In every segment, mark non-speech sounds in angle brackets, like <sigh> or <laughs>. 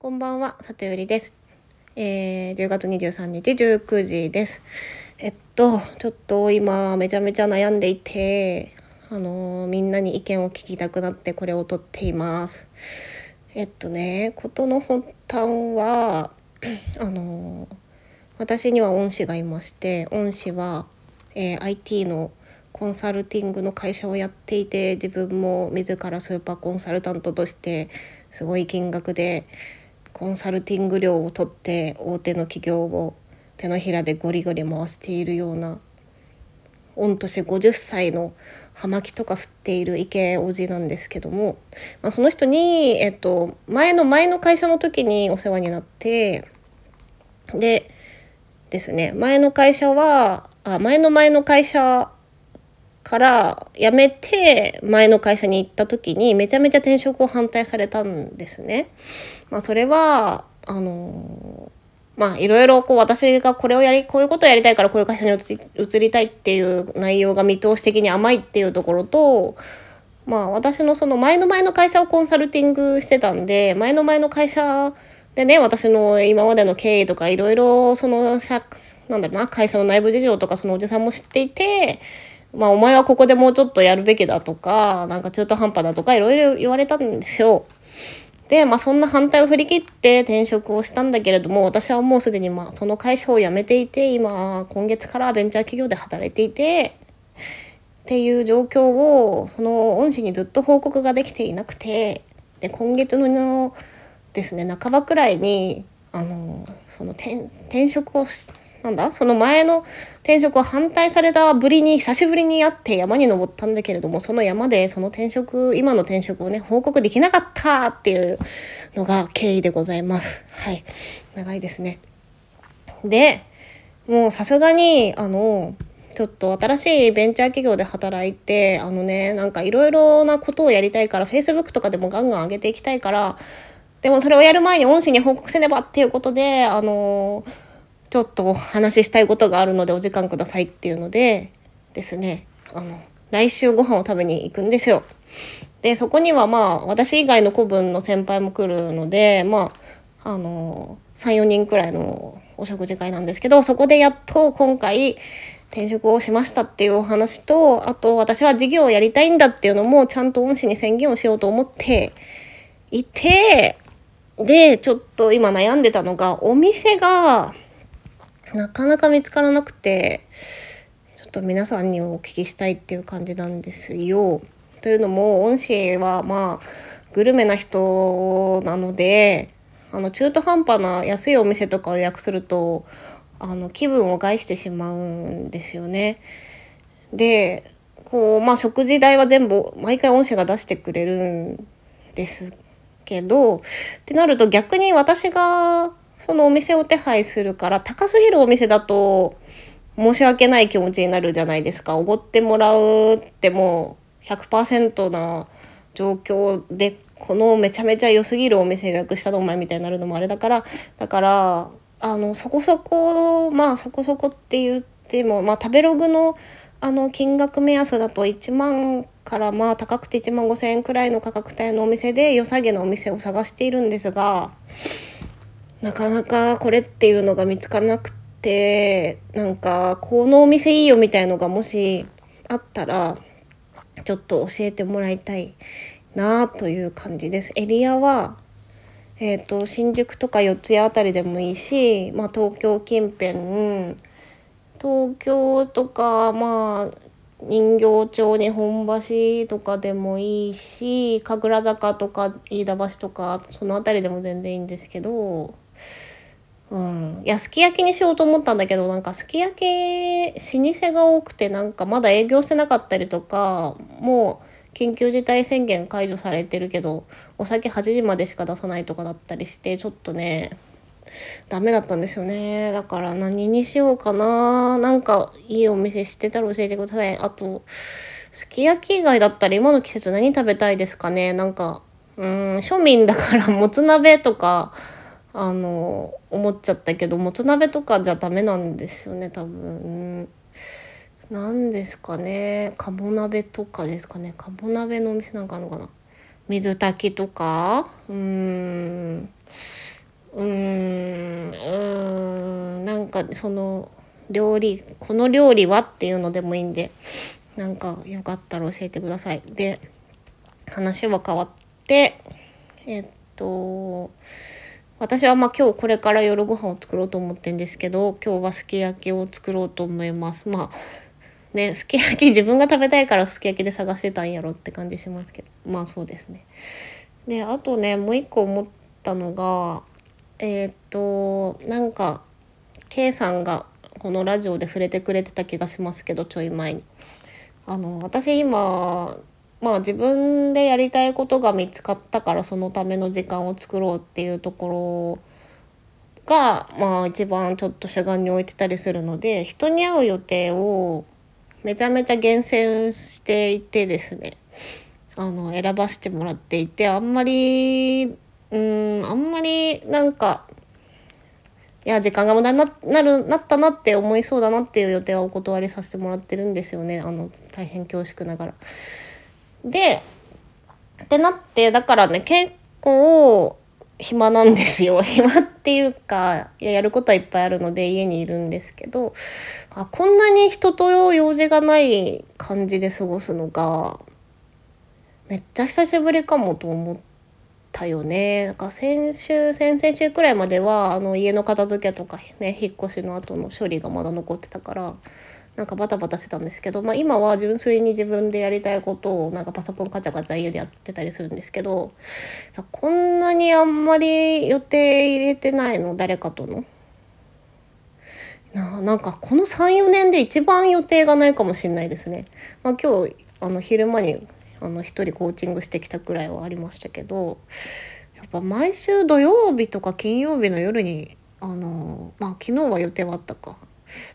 こんばんは、里よりです。えー、10月23日19時です。えっと、ちょっと今めちゃめちゃ悩んでいて、あのーみんなに意見を聞きたくなってこれを撮っています。えっとね、ことの発端は、<clears throat> あのー私には恩師がいまして、恩師は、えー IT のコンサルティングの会社をやっていて自分も自らスーパーコンサルタントとしてすごい金額でコンサルティング料を取って大手の企業を手のひらでゴリゴリ回しているような御年50歳の葉巻とか吸っている池おじなんですけども、まあ、その人に、えっと、前の前の会社の時にお世話になってでですね前の会社はあ前の前の会社から辞めて前の会社に行った時にめちゃめちゃ転職を反対されたんですね。まあ、それはあのまあいろいろこう私がこれをやりこういうことをやりたいからこういう会社に移り移りたいっていう内容が見通し的に甘いっていうところとまあ私のその前の前の会社をコンサルティングしてたんで前の前の会社でね私の今までの経緯とかいろいろその社なんだろうな会社の内部事情とかそのおじさんも知っていてまあお前はここでもうちょっとやるべきだとかなんか中途半端だとかいろいろ言われたんですよ。でまあそんな反対を振り切って転職をしたんだけれども私はもうすでにまあその会社を辞めていて今今月からベンチャー企業で働いていてっていう状況をその恩師にずっと報告ができていなくてで今月のですね半ばくらいにあのその転転職をしなんだ？その前の転職を反対されたぶりに久しぶりに会って山に登ったんだけれどもその山でその転職今の転職をね報告できなかったっていうのが経緯でございます。はい長いですね。でもうさすがにあのちょっと新しいベンチャー企業で働いてあのねなんかいろいろなことをやりたいから Facebook とかでもガンガン上げていきたいからでもそれをやる前に恩師に報告せねばっていうことであのちょっとお話ししたいことがあるのでお時間くださいっていうのでですねあの来週ご飯を食べに行くんですよ。でそこにはまあ私以外の子分の先輩も来るのでまああの34人くらいのお食事会なんですけどそこでやっと今回転職をしましたっていうお話とあと私は事業をやりたいんだっていうのもちゃんと恩師に宣言をしようと思っていてでちょっと今悩んでたのがお店がなかなか見つからなくてちょっと皆さんにお聞きしたいっていう感じなんですよ。というのも恩師はまあグルメな人なのであの中途半端な安いお店とかを予約するとあの気分を害してしまうんですよね。でこうまあ食事代は全部毎回恩師が出してくれるんですけどってなると逆に私がそのお店を手配するから高すぎるお店だと申し訳ない気持ちになるじゃないですか。おごってもらうってもう100%な状況でこのめちゃめちゃ良すぎるお店予約したのお前みたいになるのもあれだからだからあのそこそこまあそこそこって言ってもまあ食べログのあの金額目安だと1万からまあ高くて1万5千円くらいの価格帯のお店で良さげなお店を探しているんですがなかなかこれっていうのが見つからなくてなんかこのお店いいよみたいのがもしあったらちょっと教えてもらいたいなという感じです。エリアはえー、と新宿とか四谷あたりでもいいし、まあ、東京近辺東京とかまあ人形町日本橋とかでもいいし神楽坂とか飯田橋とかその辺りでも全然いいんですけど、うん、いやすき焼きにしようと思ったんだけどなんかすき焼き老舗が多くてなんかまだ営業してなかったりとかもう緊急事態宣言解除されてるけどお酒8時までしか出さないとかだったりしてちょっとねダメだったんですよね。だから何にしようかな。なんかいいお店知ってたら教えてください。あとすき焼き以外だったら今の季節何食べたいですかね。なんかうん庶民だからもつ鍋とかあの思っちゃったけどもつ鍋とかじゃダメなんですよね多分。何ですかね。鴨鍋とかですかね。鴨鍋のお店なんかあるのかな。水炊きとか。うーん。うーん。なんかその料理この料理はっていうのでもいいんでなんかよかったら教えてください。で話は変わってえっと私はまあ今日これから夜ご飯を作ろうと思ってんですけど今日はすき焼きを作ろうと思います。まあねすき焼き自分が食べたいからすき焼きで探してたんやろって感じしますけど。まあそうですね。であとねもう一個思ったのがえー、っとなんか K さんがこのラジオで触れてくれてた気がしますけどちょい前に。あの私今まあ自分でやりたいことが見つかったからそのための時間を作ろうっていうところがまあ一番ちょっと主眼に置いてたりするので人に会う予定をめちゃめちゃ厳選していてですねあの選ばせてもらっていてあんまりうんあんまりなんかいや時間が無駄になるなったなって思いそうだなっていう予定はお断りさせてもらってるんですよねあの大変恐縮ながら。でってなってだからね結構暇なんですよ <laughs> 暇っていうかいややることはいっぱいあるので家にいるんですけどあこんなに人と用事がない感じで過ごすのがめっちゃ久しぶりかもと思ったよね。なんか先週先々週くらいまではあの家の片付けとかね引っ越しの後の処理がまだ残ってたからなんかバタバタしてたんですけど、まあ、今は純粋に自分でやりたいことをなんかパソコンカチャカチャ家でやってたりするんですけどこんなにあんまり予定入れてないの誰かとの。ななんかこの34年で一番予定がないかもしれないですね。まあ、今日あの昼間にあの一人コーチングしてきたくらいはありましたけどやっぱ毎週土曜日とか金曜日の夜にあのまあ昨日は予定はあったか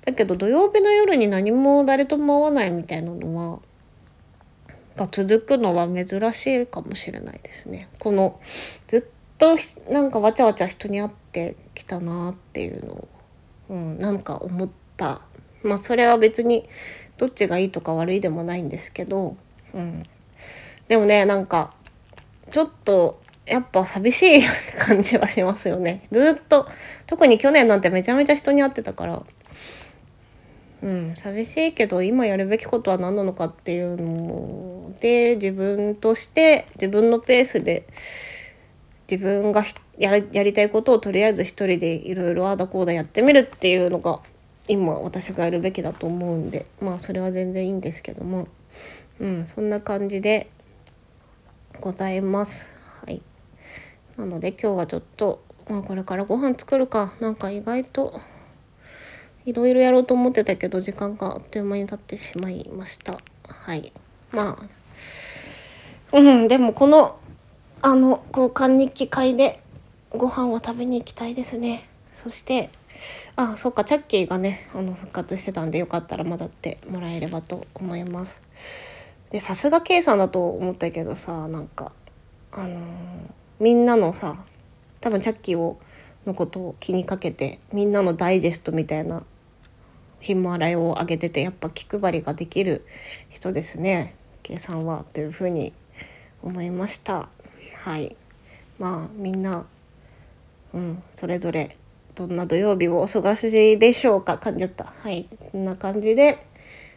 だけど土曜日の夜に何も誰とも会わないみたいなのはが続くのは珍しいかもしれないですね。このずっとなんかわちゃわちゃ人に会ってきたなっていうのを、うん、なんか思った。まあそれは別にどっちがいいとか悪いでもないんですけど、うん、でもねなんかちょっとやっぱ寂しい <laughs> 感じはしますよね。ずっと特に去年なんてめちゃめちゃ人に会ってたからうん寂しいけど今やるべきことは何なのかっていうので自分として自分のペースで自分がやりたいことをとりあえず一人でいろいろああだこうだやってみるっていうのが今私がやるべきだと思うんでまあそれは全然いいんですけどもうんそんな感じでございます。はい、なので今日はちょっと、まあ、これからご飯作るかなんか意外といろいろやろうと思ってたけど時間があっという間に経ってしまいました。はい。まあ。うんでもこのあの交換日記会でご飯を食べに行きたいですね。そしてあそっかチャッキーがねあの復活してたんでよかったら戻ってもらえればと思います。でさすが K さんだと思ったけどさなんかあのー、みんなのさ多分チャッキーをのことを気にかけてみんなのダイジェストみたいなヒマラヤを上げててやっぱ気配りができる人ですね。K さんはというふうに思いました。はい。まあみんなうんそれぞれどんな土曜日をお過ごしでしょうか感じちゃった。はい。こんな感じで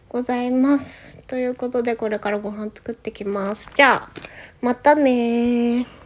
ございます。ということでこれからご飯作ってきます。じゃあまたね